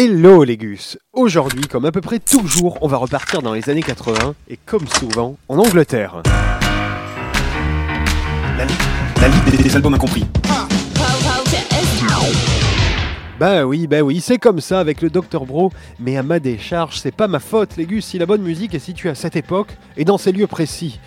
Hello les gus Aujourd'hui, comme à peu près toujours, on va repartir dans les années 80 et comme souvent, en Angleterre. La, li- la liste des, des albums incompris. Bah oui, bah oui, c'est comme ça avec le Dr Bro, mais à ma décharge, c'est pas ma faute les gus si la bonne musique est située à cette époque et dans ces lieux précis.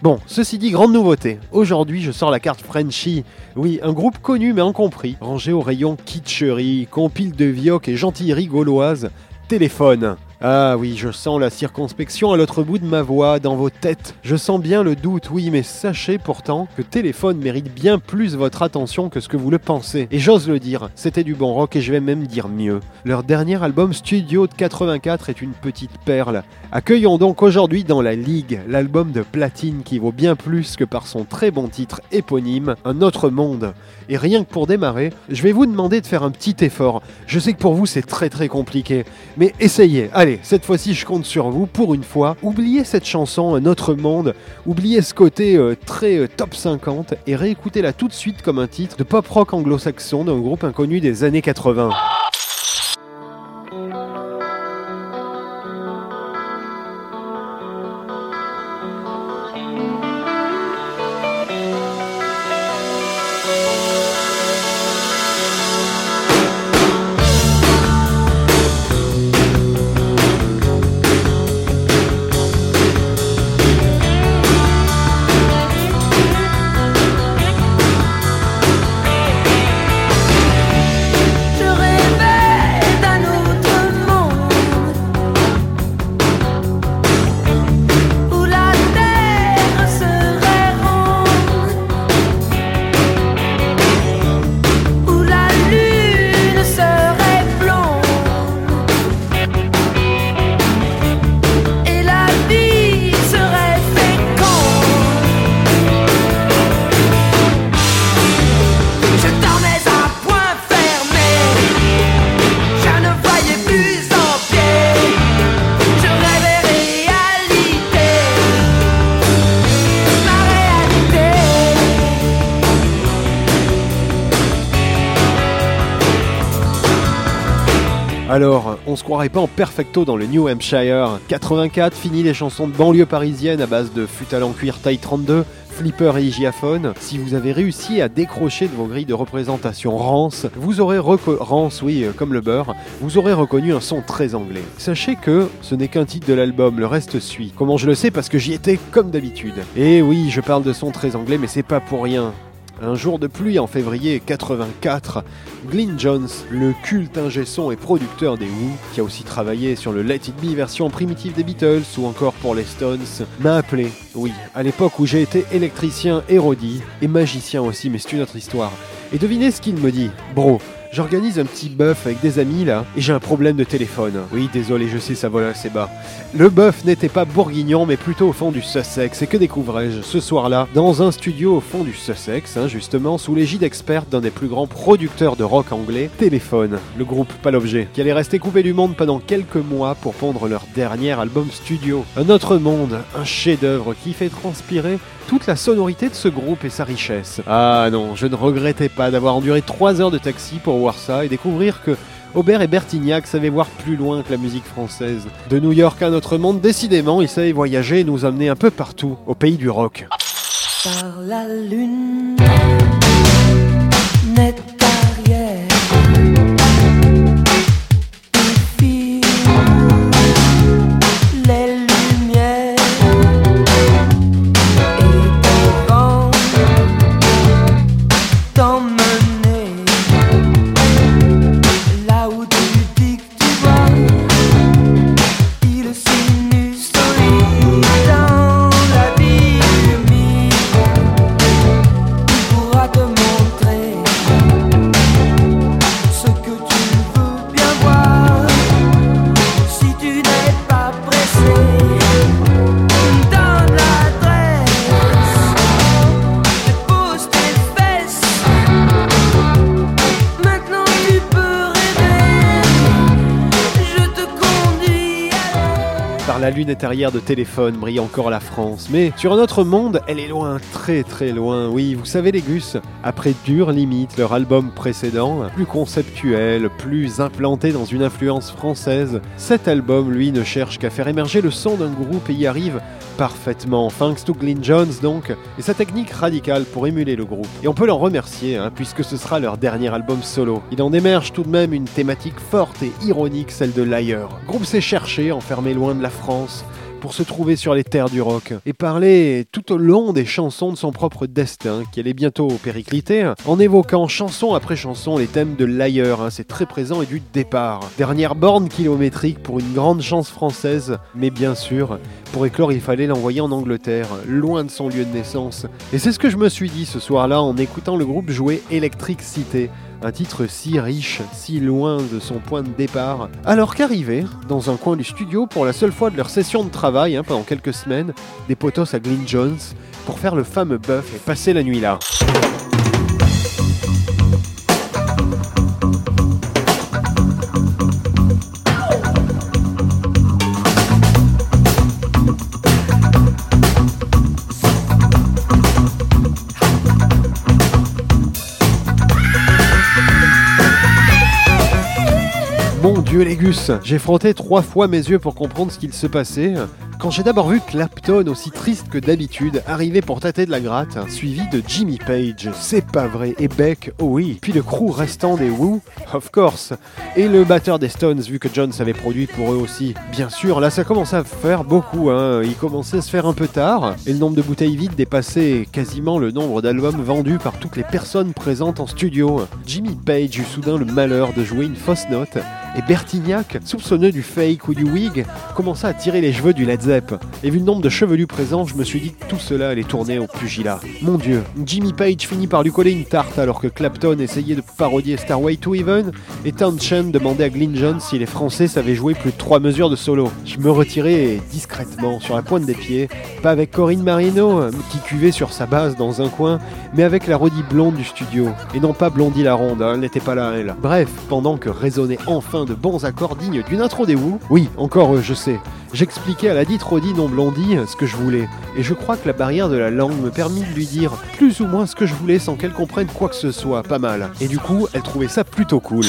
Bon, ceci dit, grande nouveauté. Aujourd'hui, je sors la carte Frenchy. Oui, un groupe connu mais incompris, rangé au rayon kitscherie, compile de vioques et gentillerie gauloise. Téléphone. Ah oui, je sens la circonspection à l'autre bout de ma voix, dans vos têtes. Je sens bien le doute, oui, mais sachez pourtant que Téléphone mérite bien plus votre attention que ce que vous le pensez. Et j'ose le dire, c'était du bon rock et je vais même dire mieux. Leur dernier album studio de 84 est une petite perle. Accueillons donc aujourd'hui dans la Ligue l'album de platine qui vaut bien plus que par son très bon titre éponyme, Un autre monde. Et rien que pour démarrer, je vais vous demander de faire un petit effort. Je sais que pour vous c'est très très compliqué, mais essayez. Allez, cette fois-ci je compte sur vous pour une fois. Oubliez cette chanson Un autre monde, oubliez ce côté euh, très euh, top 50 et réécoutez-la tout de suite comme un titre de pop rock anglo-saxon d'un groupe inconnu des années 80. Alors, on se croirait pas en perfecto dans le New Hampshire. 84, fini les chansons de banlieue parisienne à base de futal en cuir taille 32, flipper et hygiaphone. Si vous avez réussi à décrocher de vos grilles de représentation rance, vous aurez rance, oui, euh, comme le beurre, vous aurez reconnu un son très anglais. Sachez que ce n'est qu'un titre de l'album, le reste suit. Comment je le sais? Parce que j'y étais comme d'habitude. Et oui, je parle de son très anglais, mais c'est pas pour rien. Un jour de pluie en février 84, Glyn Jones, le culte ingé son et producteur des Who, qui a aussi travaillé sur le Let It Be version primitive des Beatles ou encore pour les Stones, m'a appelé. Oui, à l'époque où j'ai été électricien érudit et magicien aussi, mais c'est une autre histoire. Et devinez ce qu'il me dit Bro, j'organise un petit bœuf avec des amis là, et j'ai un problème de téléphone. Oui, désolé, je sais, ça vole assez bas. Le bœuf n'était pas bourguignon, mais plutôt au fond du Sussex. Et que découvrais-je ce soir-là? Dans un studio au fond du Sussex, hein, justement, sous l'égide experte d'un des plus grands producteurs de rock anglais, Téléphone, le groupe pas l'objet, qui allait rester coupé du monde pendant quelques mois pour pondre leur dernier album studio. Un autre monde, un chef-d'œuvre qui fait transpirer toute la sonorité de ce groupe et sa richesse. Ah non, je ne regrettais pas d'avoir enduré 3 heures de taxi pour ça et découvrir que Aubert et Bertignac savaient voir plus loin que la musique française. De New York à notre monde, décidément, ils savaient voyager et nous amener un peu partout, au pays du rock. La lune arrière de téléphone brille encore la France. Mais sur un autre monde, elle est loin, très très loin. Oui, vous savez les Gus, après Dur Limite, leur album précédent, plus conceptuel, plus implanté dans une influence française, cet album, lui, ne cherche qu'à faire émerger le son d'un groupe et y arrive parfaitement, thanks to Glyn Jones donc, et sa technique radicale pour émuler le groupe. Et on peut l'en remercier, hein, puisque ce sera leur dernier album solo. Il en émerge tout de même une thématique forte et ironique, celle de l'ailleurs. Groupe s'est cherché, enfermé loin de la France, pour se trouver sur les terres du rock et parler tout au long des chansons de son propre destin qui allait bientôt péricliter en évoquant chanson après chanson les thèmes de l'ailleurs, hein, c'est très présent et du départ. Dernière borne kilométrique pour une grande chance française, mais bien sûr, pour éclore il fallait l'envoyer en Angleterre, loin de son lieu de naissance. Et c'est ce que je me suis dit ce soir-là en écoutant le groupe jouer Electric City un titre si riche, si loin de son point de départ, alors qu'arrivaient, dans un coin du studio, pour la seule fois de leur session de travail, hein, pendant quelques semaines, des potos à Glyn Jones, pour faire le fameux buff et passer la nuit là. Dieu Légus, j'ai frotté trois fois mes yeux pour comprendre ce qu'il se passait. Quand j'ai d'abord vu Clapton, aussi triste que d'habitude, arriver pour tâter de la gratte, suivi de Jimmy Page, c'est pas vrai, et Beck, oh oui, puis le crew restant des Who, of course, et le batteur des Stones, vu que Jones avait produit pour eux aussi. Bien sûr, là ça commençait à faire beaucoup, hein. il commençait à se faire un peu tard, et le nombre de bouteilles vides dépassait quasiment le nombre d'albums vendus par toutes les personnes présentes en studio. Jimmy Page eut soudain le malheur de jouer une fausse note, et Bertignac, soupçonneux du fake ou du wig, commença à tirer les cheveux du Led Zepp. Et vu le nombre de chevelus présents, je me suis dit que tout cela allait tourner au pugilat. Mon dieu, Jimmy Page finit par lui coller une tarte alors que Clapton essayait de parodier Starway to Heaven et Townshend demandait à Glyn Jones si les Français savaient jouer plus de trois mesures de solo. Je me retirais discrètement sur la pointe des pieds, pas avec Corinne Marino qui cuvait sur sa base dans un coin, mais avec la redie blonde du studio. Et non pas Blondie la ronde, hein, elle n'était pas là elle. Bref, pendant que résonnait enfin de bons accords dignes d'une intro des Who, oui, encore eux, je sais, j'expliquais à la dite Rodie non Blondie ce que je voulais, et je crois que la barrière de la langue me permit de lui dire plus ou moins ce que je voulais sans qu'elle comprenne quoi que ce soit, pas mal. Et du coup, elle trouvait ça plutôt cool.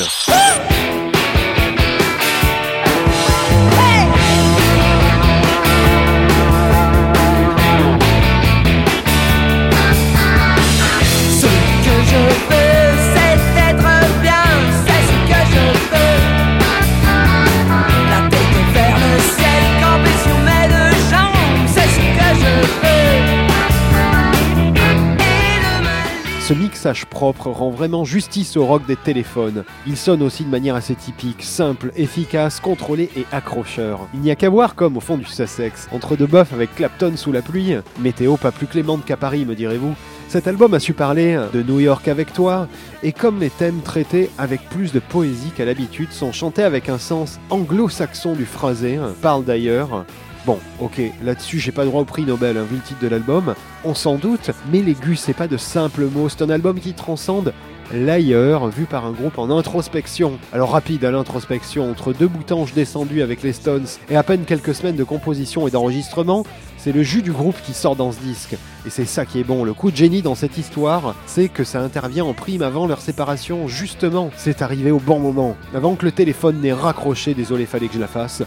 Propre rend vraiment justice au rock des téléphones. Il sonne aussi de manière assez typique, simple, efficace, contrôlé et accrocheur. Il n'y a qu'à voir comme au fond du Sussex, entre deux bœufs avec Clapton sous la pluie, météo pas plus clémente qu'à Paris me direz-vous, cet album a su parler de New York avec toi, et comme les thèmes traités avec plus de poésie qu'à l'habitude sont chantés avec un sens anglo-saxon du phrasé, parle d'ailleurs, Bon, ok, là-dessus j'ai pas droit au prix Nobel, hein, vu le titre de l'album, on s'en doute, mais l'aigu c'est pas de simples mots, c'est un album qui transcende l'ailleurs, vu par un groupe en introspection. Alors rapide à l'introspection, entre deux boutanges descendus avec les Stones et à peine quelques semaines de composition et d'enregistrement, c'est le jus du groupe qui sort dans ce disque. Et c'est ça qui est bon, le coup de génie dans cette histoire, c'est que ça intervient en prime avant leur séparation, justement. C'est arrivé au bon moment, avant que le téléphone n'ait raccroché, désolé fallait que je la fasse.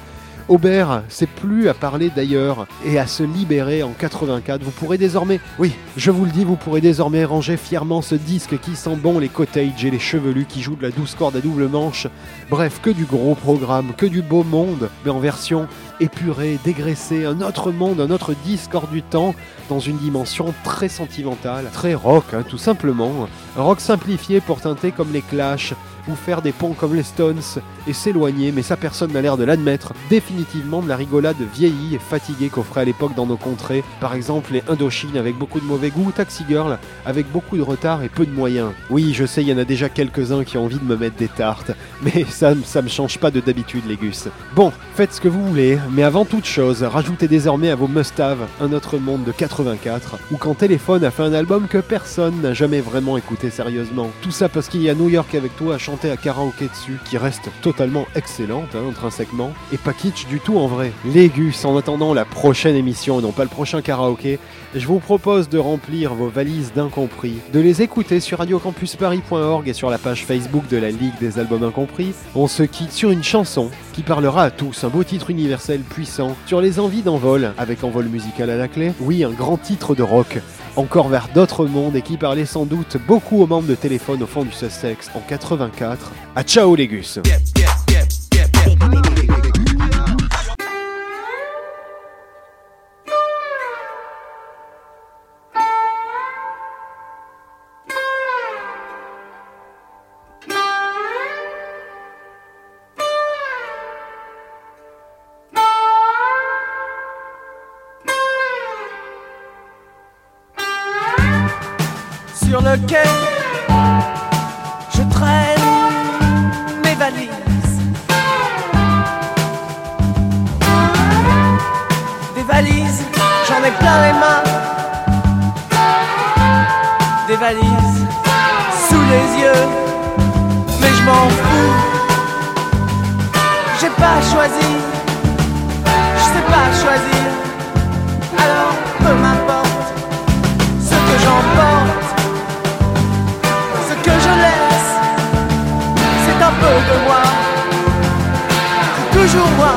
Aubert, c'est plus à parler d'ailleurs et à se libérer en 84. Vous pourrez désormais, oui, je vous le dis, vous pourrez désormais ranger fièrement ce disque qui sent bon les cottages et les chevelus qui jouent de la douce corde à double manche. Bref, que du gros programme, que du beau monde, mais en version épurée, dégraissée, un autre monde, un autre disque hors du temps, dans une dimension très sentimentale, très rock, hein, tout simplement. Rock simplifié pour teinter comme les Clash, ou faire des ponts comme les Stones et s'éloigner, mais ça personne n'a l'air de l'admettre, définitivement de la rigolade vieillie et fatiguée qu'offrait à l'époque dans nos contrées, par exemple les Indochine avec beaucoup de mauvais goût, Taxi Girl avec beaucoup de retard et peu de moyens. Oui, je sais, il y en a déjà quelques-uns qui ont envie de me mettre des tartes, mais ça, ça me change pas de d'habitude les gus. Bon, faites ce que vous voulez, mais avant toute chose, rajoutez désormais à vos must-have un autre monde de 84, où quand Téléphone a fait un album que personne n'a jamais vraiment écouté sérieusement. Tout ça parce qu'il y a New York avec toi à chanter à karaoké dessus, qui reste totalement excellente, hein, intrinsèquement, et pas kitsch du tout en vrai. Légus, en attendant la prochaine émission et non pas le prochain karaoké, je vous propose de remplir vos valises d'incompris, de les écouter sur radiocampusparis.org et sur la page Facebook de la Ligue des Albums Incompris. On se quitte sur une chanson qui parlera à tous, un beau titre universel puissant, sur les envies d'envol, avec envol musical à la clé. Oui, un grand titre de rock, encore vers d'autres mondes et qui parlait sans doute beaucoup aux membres de téléphone au fond du Sussex en 84. À ciao les gus sur le je traîne mes valises. Des valises, j'en ai plein les mains. Des valises sous les yeux, mais je m'en fous. J'ai pas choisi, je sais pas choisir. Moi.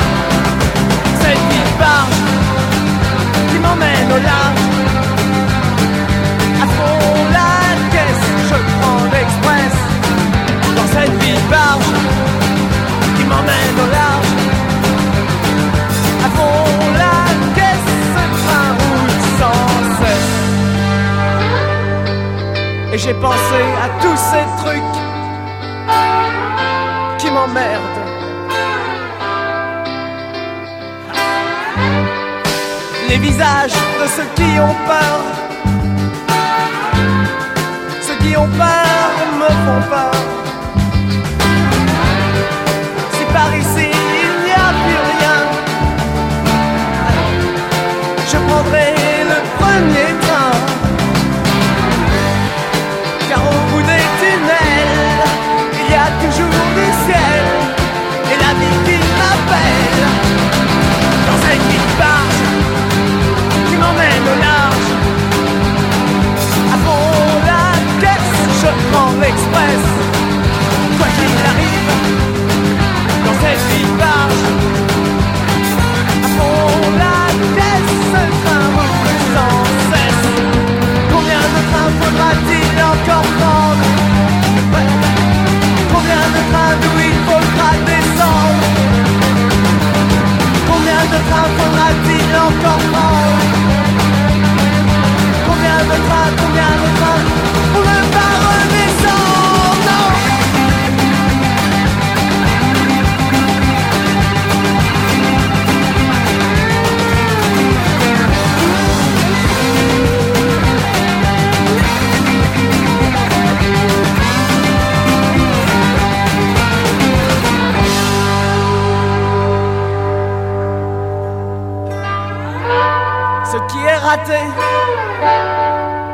Cette vie barge qui m'emmène au large. À fond la caisse, je prends l'express. Dans cette vie barge qui m'emmène au large? À fond la caisse, train roule sans cesse? Et j'ai pensé à Les visages de ceux qui ont peur. Ceux qui ont peur me font peur.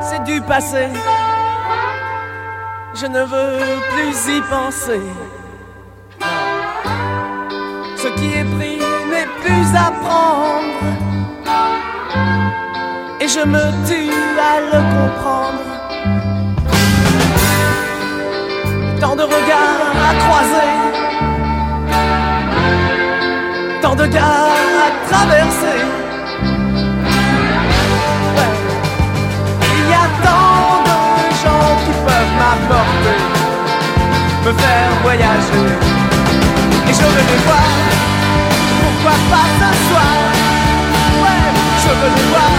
C'est du passé. Je ne veux plus y penser. Ce qui est pris n'est plus à prendre. Et je me tue à le comprendre. Me faire voyager. Et je veux les voir, pourquoi pas ce soir Ouais, je veux les voir,